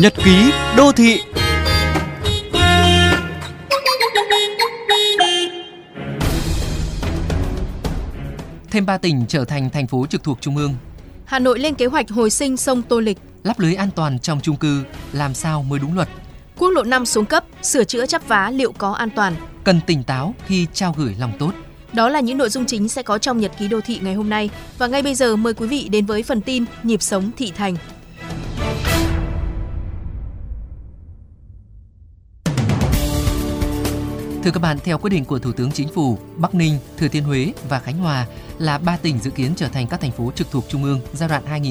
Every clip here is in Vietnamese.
Nhật ký đô thị Thêm 3 tỉnh trở thành thành phố trực thuộc Trung ương. Hà Nội lên kế hoạch hồi sinh sông Tô Lịch. Lắp lưới an toàn trong chung cư, làm sao mới đúng luật. Quốc lộ 5 xuống cấp, sửa chữa chắp vá liệu có an toàn. Cần tỉnh táo khi trao gửi lòng tốt. Đó là những nội dung chính sẽ có trong nhật ký đô thị ngày hôm nay. Và ngay bây giờ mời quý vị đến với phần tin Nhịp sống thị thành. Thưa các bạn, theo quyết định của Thủ tướng Chính phủ, Bắc Ninh, Thừa Thiên Huế và Khánh Hòa là ba tỉnh dự kiến trở thành các thành phố trực thuộc Trung ương giai đoạn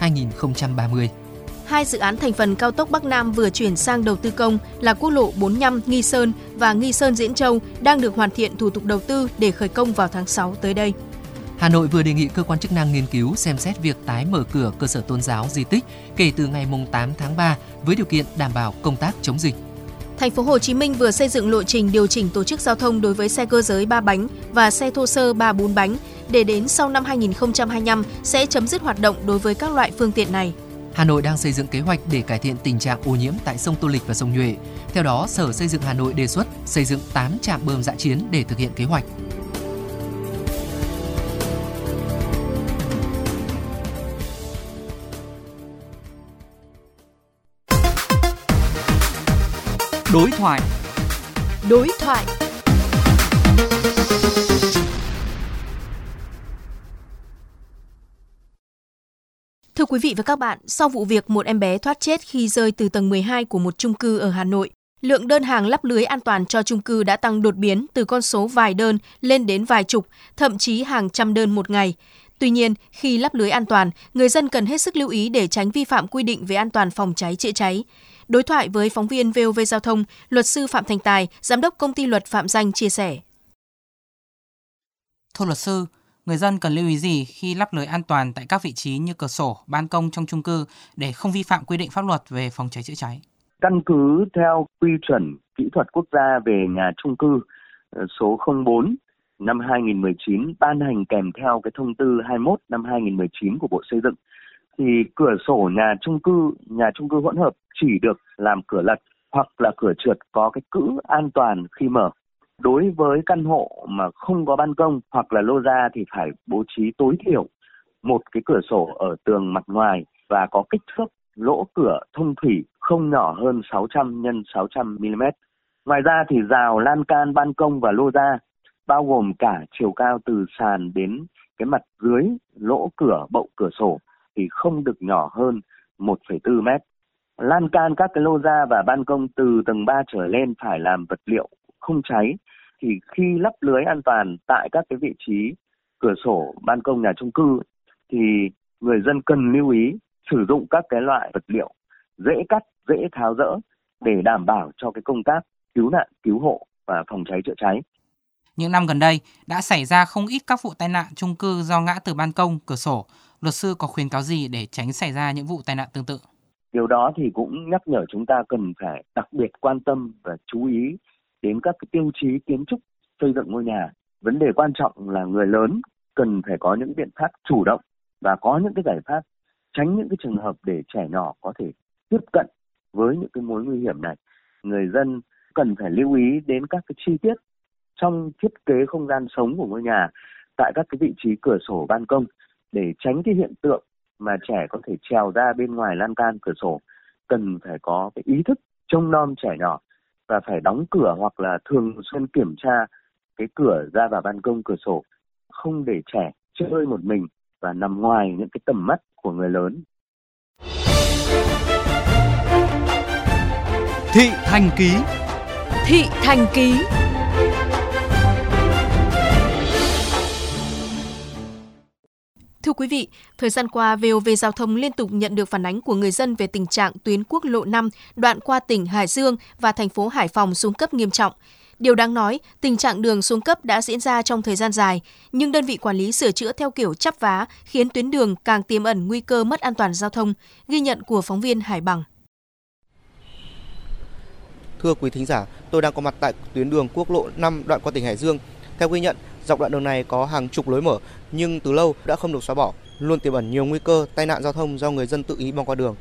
2021-2030. Hai dự án thành phần cao tốc Bắc Nam vừa chuyển sang đầu tư công là quốc lộ 45 Nghi Sơn và Nghi Sơn Diễn Châu đang được hoàn thiện thủ tục đầu tư để khởi công vào tháng 6 tới đây. Hà Nội vừa đề nghị cơ quan chức năng nghiên cứu xem xét việc tái mở cửa cơ sở tôn giáo di tích kể từ ngày 8 tháng 3 với điều kiện đảm bảo công tác chống dịch. Thành phố Hồ Chí Minh vừa xây dựng lộ trình điều chỉnh tổ chức giao thông đối với xe cơ giới 3 bánh và xe thô sơ 3 4 bánh để đến sau năm 2025 sẽ chấm dứt hoạt động đối với các loại phương tiện này. Hà Nội đang xây dựng kế hoạch để cải thiện tình trạng ô nhiễm tại sông Tô Lịch và sông Nhuệ. Theo đó, Sở Xây dựng Hà Nội đề xuất xây dựng 8 trạm bơm dã chiến để thực hiện kế hoạch. Đối thoại. Đối thoại. Thưa quý vị và các bạn, sau vụ việc một em bé thoát chết khi rơi từ tầng 12 của một chung cư ở Hà Nội, lượng đơn hàng lắp lưới an toàn cho chung cư đã tăng đột biến từ con số vài đơn lên đến vài chục, thậm chí hàng trăm đơn một ngày. Tuy nhiên, khi lắp lưới an toàn, người dân cần hết sức lưu ý để tránh vi phạm quy định về an toàn phòng cháy chữa cháy. Đối thoại với phóng viên VOV Giao thông, luật sư Phạm Thành Tài, giám đốc công ty luật Phạm Danh chia sẻ. Thưa luật sư, người dân cần lưu ý gì khi lắp lưới an toàn tại các vị trí như cửa sổ, ban công trong chung cư để không vi phạm quy định pháp luật về phòng cháy chữa cháy? Căn cứ theo quy chuẩn kỹ thuật quốc gia về nhà chung cư ờ, số 04 năm 2019 ban hành kèm theo cái thông tư 21 năm 2019 của Bộ Xây dựng thì cửa sổ nhà chung cư, nhà chung cư hỗn hợp chỉ được làm cửa lật hoặc là cửa trượt có cái cữ an toàn khi mở. Đối với căn hộ mà không có ban công hoặc là lô ra thì phải bố trí tối thiểu một cái cửa sổ ở tường mặt ngoài và có kích thước lỗ cửa thông thủy không nhỏ hơn 600 x 600 mm. Ngoài ra thì rào lan can ban công và lô ra bao gồm cả chiều cao từ sàn đến cái mặt dưới lỗ cửa bậu cửa sổ thì không được nhỏ hơn 1,4 mét. Lan can các cái lô ra và ban công từ tầng 3 trở lên phải làm vật liệu không cháy thì khi lắp lưới an toàn tại các cái vị trí cửa sổ ban công nhà chung cư thì người dân cần lưu ý sử dụng các cái loại vật liệu dễ cắt, dễ tháo rỡ để đảm bảo cho cái công tác cứu nạn, cứu hộ và phòng cháy chữa cháy. Những năm gần đây đã xảy ra không ít các vụ tai nạn chung cư do ngã từ ban công, cửa sổ. Luật sư có khuyến cáo gì để tránh xảy ra những vụ tai nạn tương tự? Điều đó thì cũng nhắc nhở chúng ta cần phải đặc biệt quan tâm và chú ý đến các cái tiêu chí kiến trúc xây dựng ngôi nhà. Vấn đề quan trọng là người lớn cần phải có những biện pháp chủ động và có những cái giải pháp tránh những cái trường hợp để trẻ nhỏ có thể tiếp cận với những cái mối nguy hiểm này. Người dân cần phải lưu ý đến các cái chi tiết trong thiết kế không gian sống của ngôi nhà tại các cái vị trí cửa sổ ban công để tránh cái hiện tượng mà trẻ có thể trèo ra bên ngoài lan can cửa sổ. Cần phải có cái ý thức trông nom trẻ nhỏ và phải đóng cửa hoặc là thường xuyên kiểm tra cái cửa ra vào ban công cửa sổ không để trẻ chơi một mình và nằm ngoài những cái tầm mắt của người lớn. Thị Thành Ký. Thị Thành Ký Thưa quý vị, thời gian qua, VOV Giao thông liên tục nhận được phản ánh của người dân về tình trạng tuyến quốc lộ 5 đoạn qua tỉnh Hải Dương và thành phố Hải Phòng xuống cấp nghiêm trọng. Điều đáng nói, tình trạng đường xuống cấp đã diễn ra trong thời gian dài, nhưng đơn vị quản lý sửa chữa theo kiểu chắp vá khiến tuyến đường càng tiềm ẩn nguy cơ mất an toàn giao thông, ghi nhận của phóng viên Hải Bằng. Thưa quý thính giả, tôi đang có mặt tại tuyến đường quốc lộ 5 đoạn qua tỉnh Hải Dương. Theo ghi nhận, dọc đoạn đường này có hàng chục lối mở nhưng từ lâu đã không được xóa bỏ, luôn tiềm ẩn nhiều nguy cơ tai nạn giao thông do người dân tự ý băng qua đường.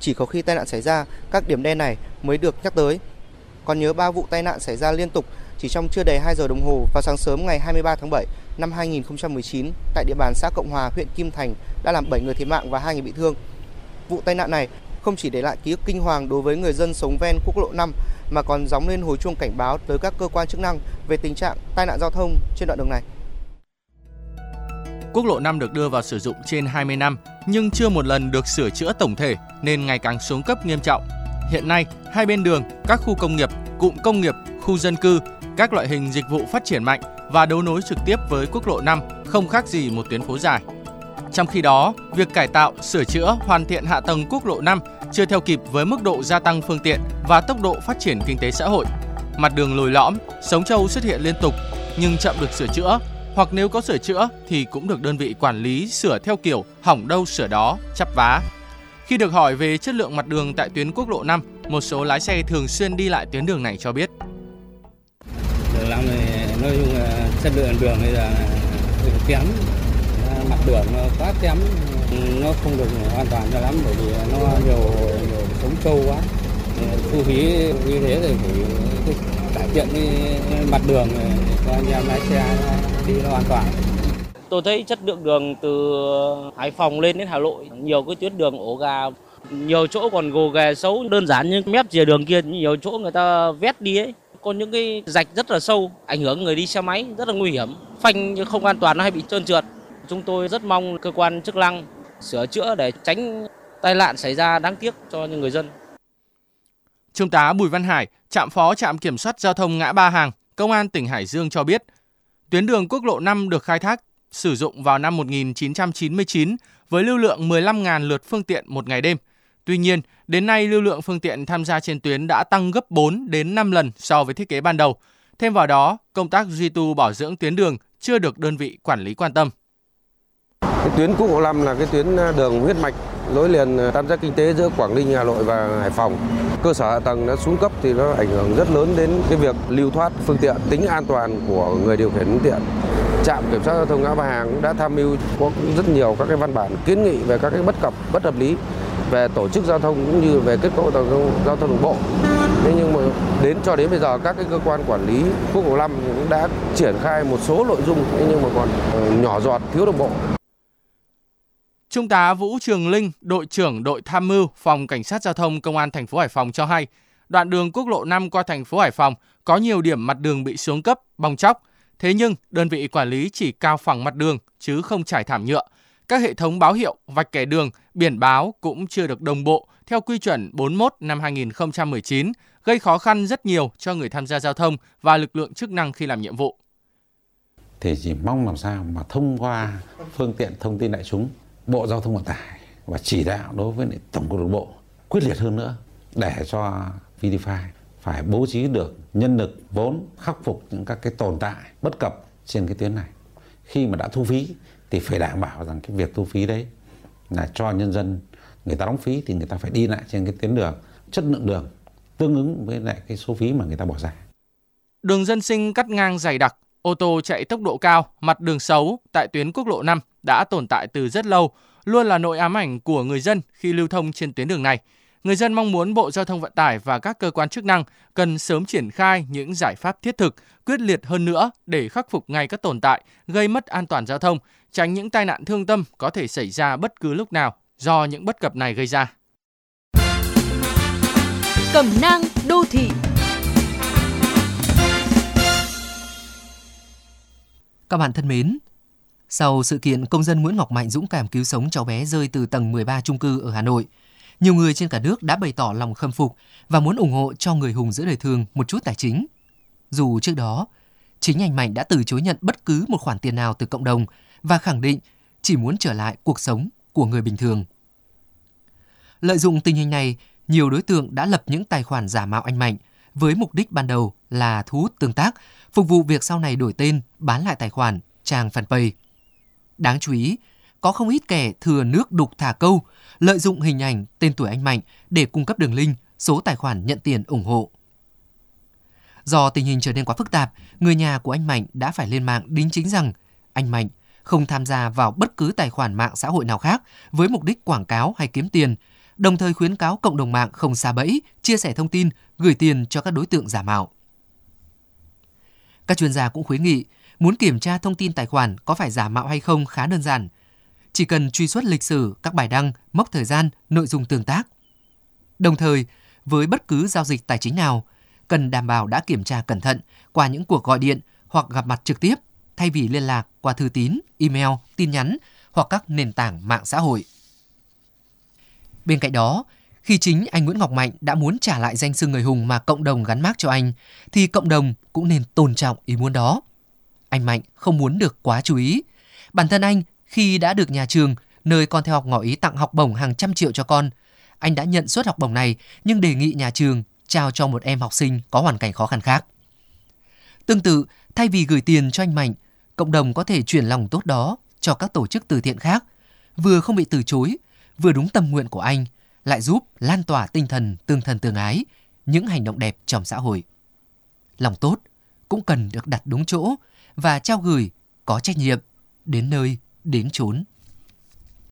chỉ có khi tai nạn xảy ra, các điểm đen này mới được nhắc tới. Còn nhớ 3 vụ tai nạn xảy ra liên tục chỉ trong chưa đầy 2 giờ đồng hồ vào sáng sớm ngày 23 tháng 7 năm 2019 tại địa bàn xã Cộng Hòa, huyện Kim Thành đã làm 7 người thiệt mạng và 2 người bị thương. Vụ tai nạn này không chỉ để lại ký ức kinh hoàng đối với người dân sống ven quốc lộ 5 mà còn gióng lên hồi chuông cảnh báo tới các cơ quan chức năng về tình trạng tai nạn giao thông trên đoạn đường này. Quốc lộ 5 được đưa vào sử dụng trên 20 năm nhưng chưa một lần được sửa chữa tổng thể nên ngày càng xuống cấp nghiêm trọng. Hiện nay, hai bên đường, các khu công nghiệp, cụm công nghiệp, khu dân cư, các loại hình dịch vụ phát triển mạnh và đấu nối trực tiếp với quốc lộ 5 không khác gì một tuyến phố dài. Trong khi đó, việc cải tạo, sửa chữa, hoàn thiện hạ tầng quốc lộ 5 chưa theo kịp với mức độ gia tăng phương tiện và tốc độ phát triển kinh tế xã hội. Mặt đường lồi lõm, sống trâu xuất hiện liên tục nhưng chậm được sửa chữa, hoặc nếu có sửa chữa thì cũng được đơn vị quản lý sửa theo kiểu hỏng đâu sửa đó, chắp vá. Khi được hỏi về chất lượng mặt đường tại tuyến quốc lộ 5, một số lái xe thường xuyên đi lại tuyến đường này cho biết. Đường 5 này nói chung là chất lượng đường bây giờ kém, mặt đường nó quá kém, nó không được an toàn cho lắm bởi vì nó nhiều nhiều sống trâu quá. Thu phí như thế thì phải cải thiện cái mặt đường cho anh em lái xe đi nó an toàn. Tôi thấy chất lượng đường từ Hải Phòng lên đến Hà Nội, nhiều cái tuyến đường ổ gà, nhiều chỗ còn gồ ghề xấu, đơn giản như mép rìa đường kia, nhiều chỗ người ta vét đi ấy. Có những cái rạch rất là sâu, ảnh hưởng người đi xe máy, rất là nguy hiểm. Phanh không an toàn nó hay bị trơn trượt. Chúng tôi rất mong cơ quan chức năng sửa chữa để tránh tai nạn xảy ra đáng tiếc cho những người dân. Trung tá Bùi Văn Hải, trạm phó trạm kiểm soát giao thông ngã ba hàng, Công an tỉnh Hải Dương cho biết, tuyến đường quốc lộ 5 được khai thác sử dụng vào năm 1999 với lưu lượng 15.000 lượt phương tiện một ngày đêm. Tuy nhiên, đến nay lưu lượng phương tiện tham gia trên tuyến đã tăng gấp 4 đến 5 lần so với thiết kế ban đầu. Thêm vào đó, công tác duy tu bảo dưỡng tuyến đường chưa được đơn vị quản lý quan tâm. Cái tuyến quốc lộ 5 là cái tuyến à, đường huyết mạch nối liền ờ, tam giác kinh tế giữa Quảng Ninh, Hà Nội và Hải Phòng. Cơ sở hạ tầng đã xuống cấp thì nó ảnh hưởng rất lớn đến cái việc lưu thoát phương tiện, tính an toàn của người điều khiển phương tiện. Trạm kiểm soát giao thông ngã ba hàng cũng đã tham mưu có rất nhiều các cái văn bản kiến nghị về các cái bất cập, bất hợp lý về tổ chức giao thông cũng như về kết cấu giao thông, giao thông đường bộ. Thế nhưng mà đến cho đến bây giờ các cái cơ quan quản lý quốc lộ 5 cũng đã triển khai một số nội dung nhưng mà còn ờ, nhỏ giọt thiếu đồng bộ. Trung tá Vũ Trường Linh, đội trưởng đội tham mưu phòng cảnh sát giao thông công an thành phố Hải Phòng cho hay, đoạn đường quốc lộ 5 qua thành phố Hải Phòng có nhiều điểm mặt đường bị xuống cấp, bong chóc. Thế nhưng đơn vị quản lý chỉ cao phẳng mặt đường chứ không trải thảm nhựa. Các hệ thống báo hiệu, vạch kẻ đường, biển báo cũng chưa được đồng bộ theo quy chuẩn 41 năm 2019, gây khó khăn rất nhiều cho người tham gia giao thông và lực lượng chức năng khi làm nhiệm vụ. Thì chỉ mong làm sao mà thông qua phương tiện thông tin đại chúng Bộ Giao thông Vận tải và chỉ đạo đối với Tổng cục Đường bộ quyết liệt hơn nữa để cho VDFi phải bố trí được nhân lực vốn khắc phục những các cái tồn tại bất cập trên cái tuyến này. Khi mà đã thu phí thì phải đảm bảo rằng cái việc thu phí đấy là cho nhân dân người ta đóng phí thì người ta phải đi lại trên cái tuyến đường chất lượng đường tương ứng với lại cái số phí mà người ta bỏ ra. Đường dân sinh cắt ngang dày đặc, ô tô chạy tốc độ cao, mặt đường xấu tại tuyến quốc lộ 5 đã tồn tại từ rất lâu, luôn là nội ám ảnh của người dân khi lưu thông trên tuyến đường này. Người dân mong muốn Bộ Giao thông Vận tải và các cơ quan chức năng cần sớm triển khai những giải pháp thiết thực, quyết liệt hơn nữa để khắc phục ngay các tồn tại gây mất an toàn giao thông, tránh những tai nạn thương tâm có thể xảy ra bất cứ lúc nào do những bất cập này gây ra. Cẩm nang đô thị Các bạn thân mến, sau sự kiện công dân Nguyễn Ngọc Mạnh dũng cảm cứu sống cháu bé rơi từ tầng 13 chung cư ở Hà Nội, nhiều người trên cả nước đã bày tỏ lòng khâm phục và muốn ủng hộ cho người hùng giữa đời thường một chút tài chính. Dù trước đó, chính anh Mạnh đã từ chối nhận bất cứ một khoản tiền nào từ cộng đồng và khẳng định chỉ muốn trở lại cuộc sống của người bình thường. Lợi dụng tình hình này, nhiều đối tượng đã lập những tài khoản giả mạo anh Mạnh với mục đích ban đầu là thu hút tương tác, phục vụ việc sau này đổi tên, bán lại tài khoản, trang fanpage. Đáng chú ý, có không ít kẻ thừa nước đục thả câu, lợi dụng hình ảnh, tên tuổi anh Mạnh để cung cấp đường link, số tài khoản nhận tiền ủng hộ. Do tình hình trở nên quá phức tạp, người nhà của anh Mạnh đã phải lên mạng đính chính rằng anh Mạnh không tham gia vào bất cứ tài khoản mạng xã hội nào khác với mục đích quảng cáo hay kiếm tiền, đồng thời khuyến cáo cộng đồng mạng không xa bẫy, chia sẻ thông tin, gửi tiền cho các đối tượng giả mạo. Các chuyên gia cũng khuyến nghị, muốn kiểm tra thông tin tài khoản có phải giả mạo hay không khá đơn giản. Chỉ cần truy xuất lịch sử, các bài đăng, mốc thời gian, nội dung tương tác. Đồng thời, với bất cứ giao dịch tài chính nào, cần đảm bảo đã kiểm tra cẩn thận qua những cuộc gọi điện hoặc gặp mặt trực tiếp thay vì liên lạc qua thư tín, email, tin nhắn hoặc các nền tảng mạng xã hội. Bên cạnh đó, khi chính anh Nguyễn Ngọc Mạnh đã muốn trả lại danh xưng người hùng mà cộng đồng gắn mác cho anh, thì cộng đồng cũng nên tôn trọng ý muốn đó. Anh Mạnh không muốn được quá chú ý. Bản thân anh, khi đã được nhà trường, nơi con theo học ngỏ ý tặng học bổng hàng trăm triệu cho con, anh đã nhận suất học bổng này nhưng đề nghị nhà trường trao cho một em học sinh có hoàn cảnh khó khăn khác. Tương tự, thay vì gửi tiền cho anh Mạnh, cộng đồng có thể chuyển lòng tốt đó cho các tổ chức từ thiện khác, vừa không bị từ chối, vừa đúng tâm nguyện của anh, lại giúp lan tỏa tinh thần tương thân tương ái, những hành động đẹp trong xã hội. Lòng tốt cũng cần được đặt đúng chỗ và trao gửi có trách nhiệm đến nơi, đến chốn.